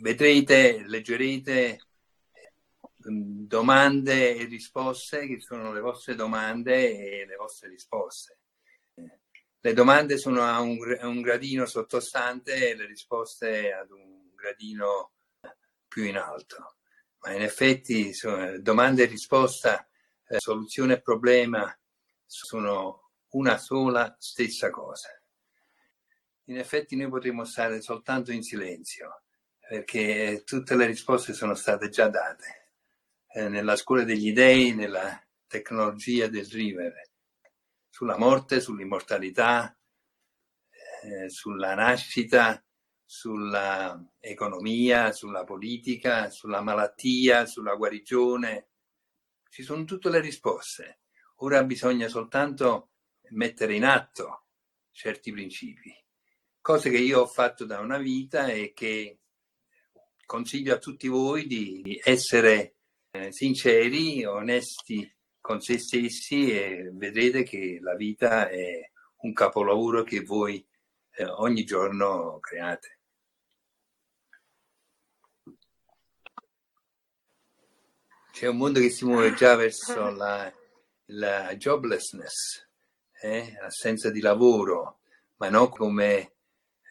vedrete, leggerete mm, domande e risposte che sono le vostre domande e le vostre risposte. Le domande sono a un, a un gradino sottostante e le risposte ad un gradino più in alto. Ma in effetti domanda e risposta, eh, soluzione e problema sono una sola stessa cosa. In effetti noi potremmo stare soltanto in silenzio perché tutte le risposte sono state già date eh, nella scuola degli dei, nella tecnologia del rivere, sulla morte, sull'immortalità, eh, sulla nascita, sulla economia, sulla politica, sulla malattia, sulla guarigione. Ci sono tutte le risposte. Ora bisogna soltanto mettere in atto certi principi, cose che io ho fatto da una vita e che consiglio a tutti voi di essere eh, sinceri, onesti con se stessi e vedrete che la vita è un capolavoro che voi eh, ogni giorno create. C'è un mondo che si muove già verso la, la joblessness, eh? assenza di lavoro, ma non come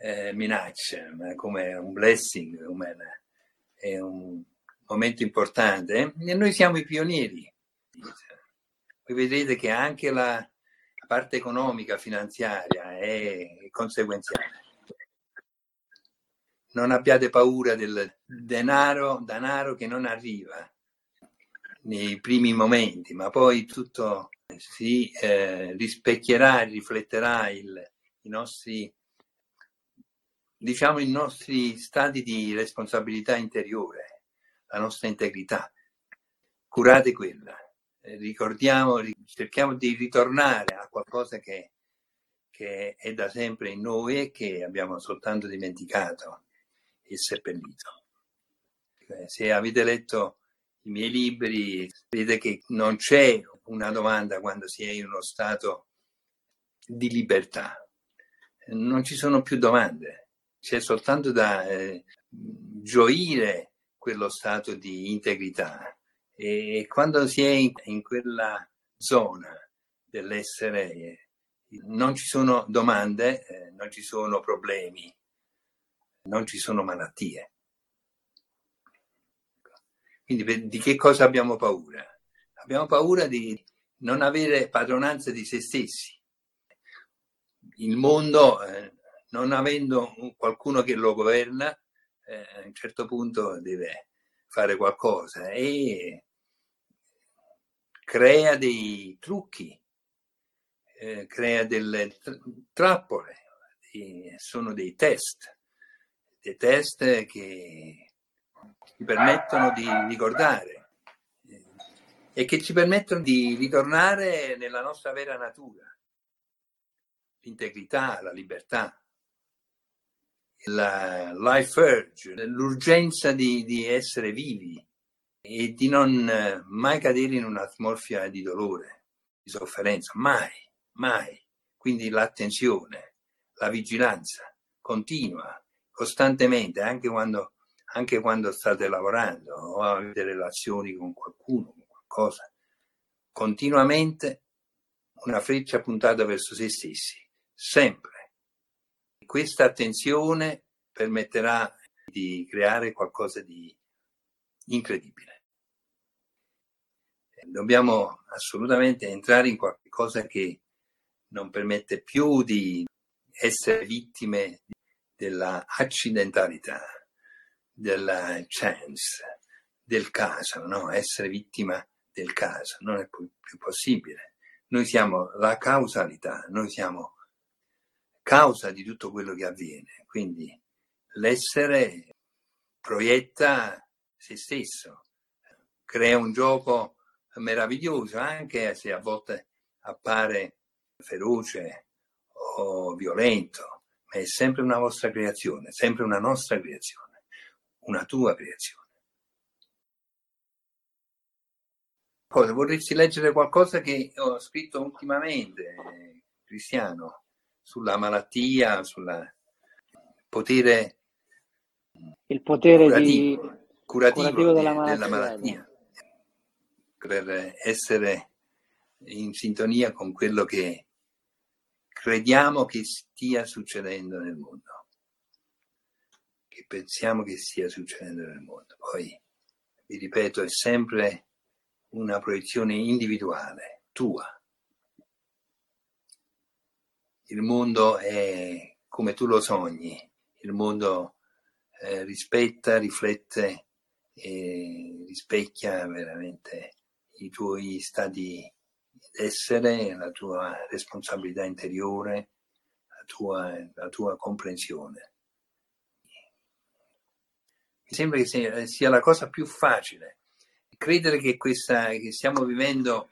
eh, minaccia, ma come un blessing, come una, è un momento importante e noi siamo i pionieri. Voi vedrete che anche la parte economica, finanziaria è conseguenziale. Non abbiate paura del denaro, denaro che non arriva nei primi momenti, ma poi tutto si eh, rispecchierà, rifletterà il, i nostri diciamo, i nostri stati di responsabilità interiore, la nostra integrità. Curate quella. Eh, ricordiamo, cerchiamo di ritornare a qualcosa che, che è da sempre in noi e che abbiamo soltanto dimenticato e seppellito. Eh, se avete letto i miei libri, vedete che non c'è una domanda quando si è in uno stato di libertà. Non ci sono più domande c'è soltanto da eh, gioire quello stato di integrità e quando si è in, in quella zona dell'essere non ci sono domande, eh, non ci sono problemi, non ci sono malattie. Quindi di che cosa abbiamo paura? Abbiamo paura di non avere padronanza di se stessi. Il mondo eh, non avendo qualcuno che lo governa, eh, a un certo punto deve fare qualcosa e crea dei trucchi, eh, crea delle trappole, sono dei test, dei test che ci permettono di ricordare eh, e che ci permettono di ritornare nella nostra vera natura, l'integrità, la libertà la life urge, l'urgenza di, di essere vivi e di non eh, mai cadere in una smorfia di dolore, di sofferenza, mai, mai. Quindi l'attenzione, la vigilanza continua, costantemente, anche quando, anche quando state lavorando o avete relazioni con qualcuno, con qualcosa, continuamente una freccia puntata verso se stessi, sempre questa attenzione permetterà di creare qualcosa di incredibile. Dobbiamo assolutamente entrare in qualcosa che non permette più di essere vittime della accidentalità, della chance, del caso, no? essere vittima del caso non è più, più possibile. Noi siamo la causalità, noi siamo causa di tutto quello che avviene. Quindi l'essere proietta se stesso, crea un gioco meraviglioso, anche se a volte appare feroce o violento, ma è sempre una vostra creazione, sempre una nostra creazione, una tua creazione. Cosa, vorresti leggere qualcosa che ho scritto ultimamente, Cristiano? Sulla malattia, sul potere il potere curativo, di, curativo, curativo della malattia. della malattia, per essere in sintonia con quello che crediamo che stia succedendo nel mondo, che pensiamo che stia succedendo nel mondo. Poi, vi ripeto, è sempre una proiezione individuale, tua. Il mondo è come tu lo sogni, il mondo eh, rispetta, riflette e rispecchia veramente i tuoi stati d'essere, la tua responsabilità interiore, la tua, la tua comprensione. Mi sembra che sia, la cosa più facile. Credere che, questa, che stiamo vivendo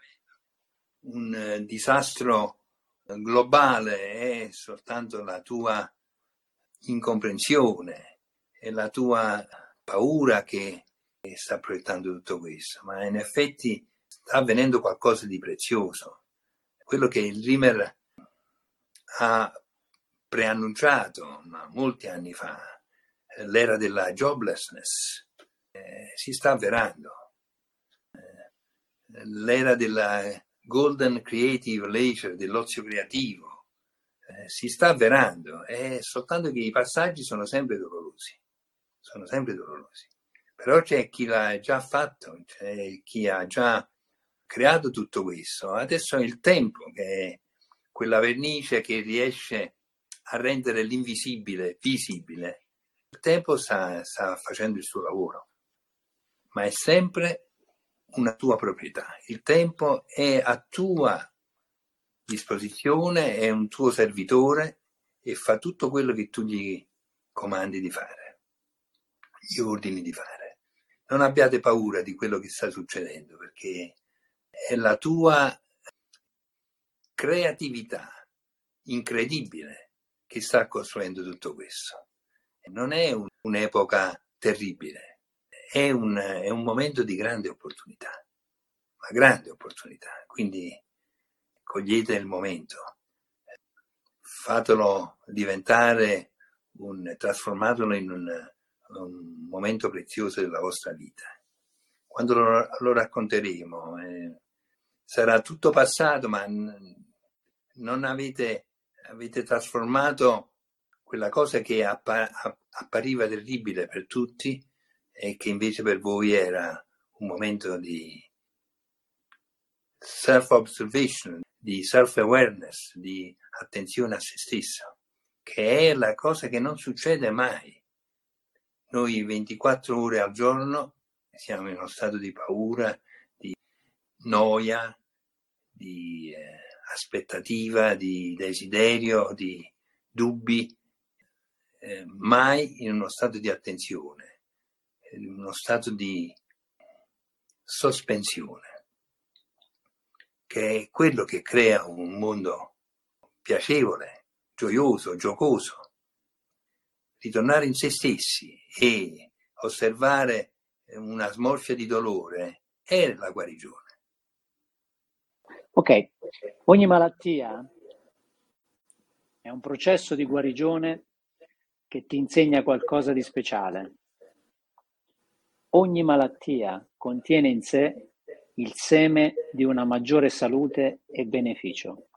un eh, disastro globale è soltanto la tua incomprensione e la tua paura che sta proiettando tutto questo, ma in effetti sta avvenendo qualcosa di prezioso. Quello che il Rimmer ha preannunciato ma molti anni fa, l'era della joblessness, eh, si sta avverando. Eh, l'era della golden creative leisure, dell'ozio creativo, eh, si sta avverando, è soltanto che i passaggi sono sempre dolorosi, sono sempre dolorosi. Però c'è chi l'ha già fatto, c'è chi ha già creato tutto questo. Adesso è il tempo che è quella vernice che riesce a rendere l'invisibile visibile. Il tempo sta, sta facendo il suo lavoro, ma è sempre una tua proprietà. Il tempo è a tua disposizione, è un tuo servitore e fa tutto quello che tu gli comandi di fare, gli ordini di fare. Non abbiate paura di quello che sta succedendo perché è la tua creatività incredibile che sta costruendo tutto questo. Non è un, un'epoca terribile, è un, è un momento di grande opportunità, una grande opportunità. Quindi cogliete il momento, fatelo diventare un, trasformatelo in un, un momento prezioso della vostra vita. Quando lo, lo racconteremo, eh, sarà tutto passato, ma n- non avete, avete trasformato quella cosa che appa- appariva terribile per tutti e che invece per voi era un momento di self-observation, di self-awareness, di attenzione a se stesso, che è la cosa che non succede mai. Noi 24 ore al giorno siamo in uno stato di paura, di noia, di eh, aspettativa, di desiderio, di dubbi, eh, mai in uno stato di attenzione, uno stato di sospensione, che è quello che crea un mondo piacevole, gioioso, giocoso. Ritornare in se stessi e osservare una smorfia di dolore è la guarigione. Ok, ogni malattia è un processo di guarigione che ti insegna qualcosa di speciale. Ogni malattia contiene in sé il seme di una maggiore salute e beneficio.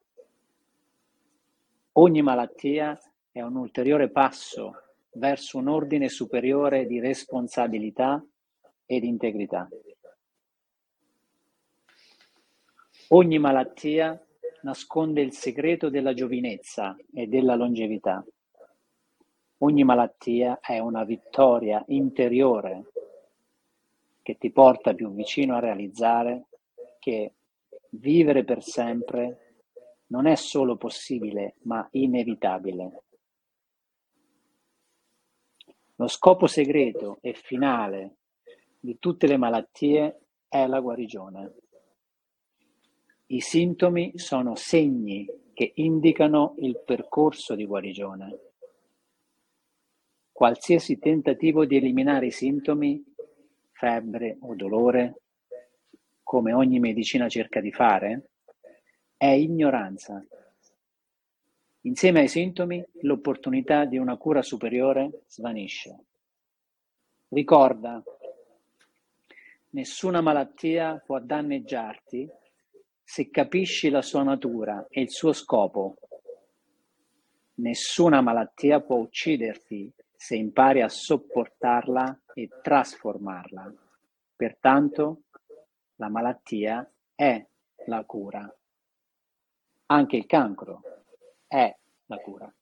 Ogni malattia è un ulteriore passo verso un ordine superiore di responsabilità ed integrità. Ogni malattia nasconde il segreto della giovinezza e della longevità. Ogni malattia è una vittoria interiore che ti porta più vicino a realizzare che vivere per sempre non è solo possibile, ma inevitabile. Lo scopo segreto e finale di tutte le malattie è la guarigione. I sintomi sono segni che indicano il percorso di guarigione. Qualsiasi tentativo di eliminare i sintomi, febbre o dolore, come ogni medicina cerca di fare, è ignoranza. Insieme ai sintomi, l'opportunità di una cura superiore svanisce. Ricorda, nessuna malattia può danneggiarti se capisci la sua natura e il suo scopo. Nessuna malattia può ucciderti se impari a sopportarla e trasformarla. Pertanto, la malattia è la cura. Anche il cancro è la cura.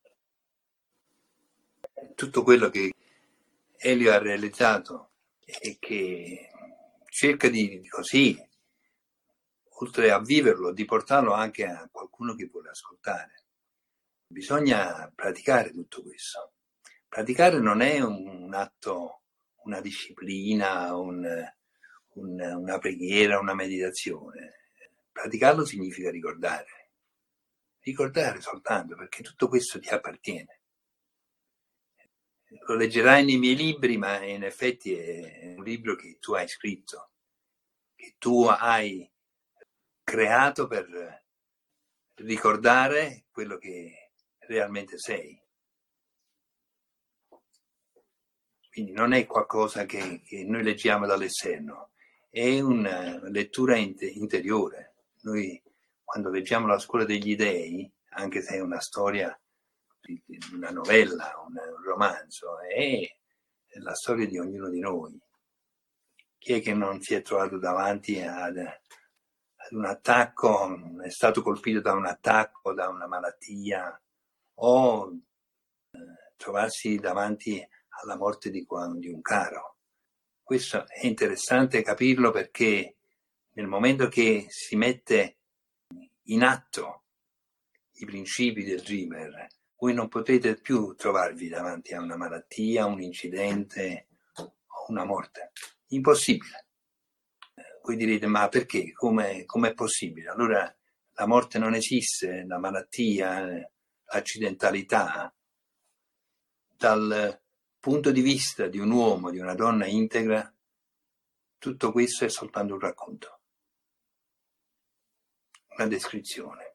Tutto quello che Elio ha realizzato e che cerca di così, oltre a viverlo, di portarlo anche a qualcuno che vuole ascoltare. Bisogna praticare tutto questo. Praticare non è un, un atto, una disciplina, un, un, una preghiera, una meditazione. Praticarlo significa ricordare. Ricordare soltanto perché tutto questo ti appartiene. Lo leggerai nei miei libri, ma in effetti è un libro che tu hai scritto, che tu hai creato per ricordare quello che realmente sei. Quindi non è qualcosa che, che noi leggiamo dall'esterno, è una lettura interiore. Noi quando leggiamo la scuola degli dei, anche se è una storia, una novella, un romanzo, è la storia di ognuno di noi. Chi è che non si è trovato davanti ad, ad un attacco, è stato colpito da un attacco, da una malattia, o eh, trovarsi davanti alla morte di, di un caro. Questo è interessante capirlo perché nel momento che si mette in atto i principi del Dreamer, voi non potete più trovarvi davanti a una malattia, un incidente o una morte. Impossibile. Voi direte, ma perché? Come è possibile? Allora la morte non esiste, la malattia, l'accidentalità. Dal punto di vista di un uomo, di una donna integra, tutto questo è soltanto un racconto, una descrizione.